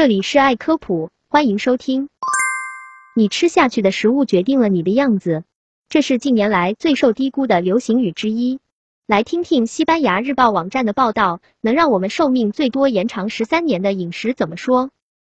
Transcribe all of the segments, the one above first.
这里是爱科普，欢迎收听。你吃下去的食物决定了你的样子，这是近年来最受低估的流行语之一。来听听西班牙日报网站的报道，能让我们寿命最多延长十三年的饮食怎么说？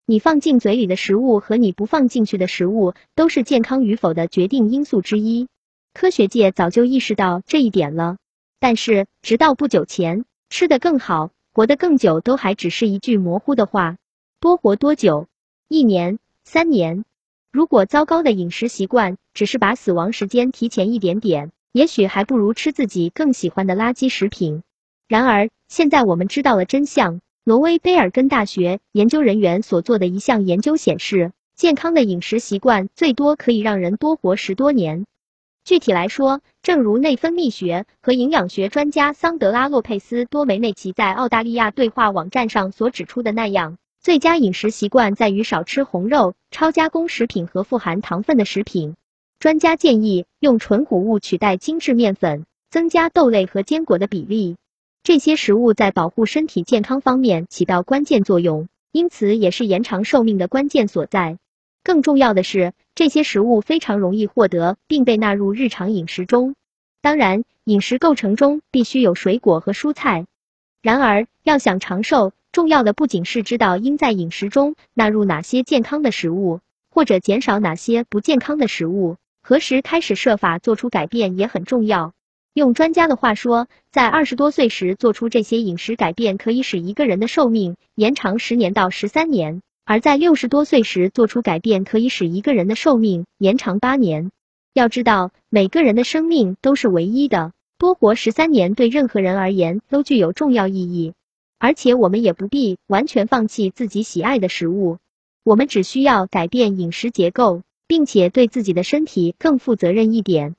你放进嘴里的食物和你不放进去的食物，都是健康与否的决定因素之一。科学界早就意识到这一点了，但是直到不久前，吃得更好，活得更久，都还只是一句模糊的话。多活多久？一年、三年？如果糟糕的饮食习惯只是把死亡时间提前一点点，也许还不如吃自己更喜欢的垃圾食品。然而，现在我们知道了真相。挪威贝尔根大学研究人员所做的一项研究显示，健康的饮食习惯最多可以让人多活十多年。具体来说，正如内分泌学和营养学专家桑德拉洛佩斯多梅内奇在澳大利亚对话网站上所指出的那样。最佳饮食习惯在于少吃红肉、超加工食品和富含糖分的食品。专家建议用纯谷物取代精致面粉，增加豆类和坚果的比例。这些食物在保护身体健康方面起到关键作用，因此也是延长寿命的关键所在。更重要的是，这些食物非常容易获得，并被纳入日常饮食中。当然，饮食构成中必须有水果和蔬菜。然而，要想长寿，重要的不仅是知道应在饮食中纳入哪些健康的食物，或者减少哪些不健康的食物，何时开始设法做出改变也很重要。用专家的话说，在二十多岁时做出这些饮食改变，可以使一个人的寿命延长十年到十三年；而在六十多岁时做出改变，可以使一个人的寿命延长八年。要知道，每个人的生命都是唯一的，多活十三年对任何人而言都具有重要意义。而且我们也不必完全放弃自己喜爱的食物，我们只需要改变饮食结构，并且对自己的身体更负责任一点。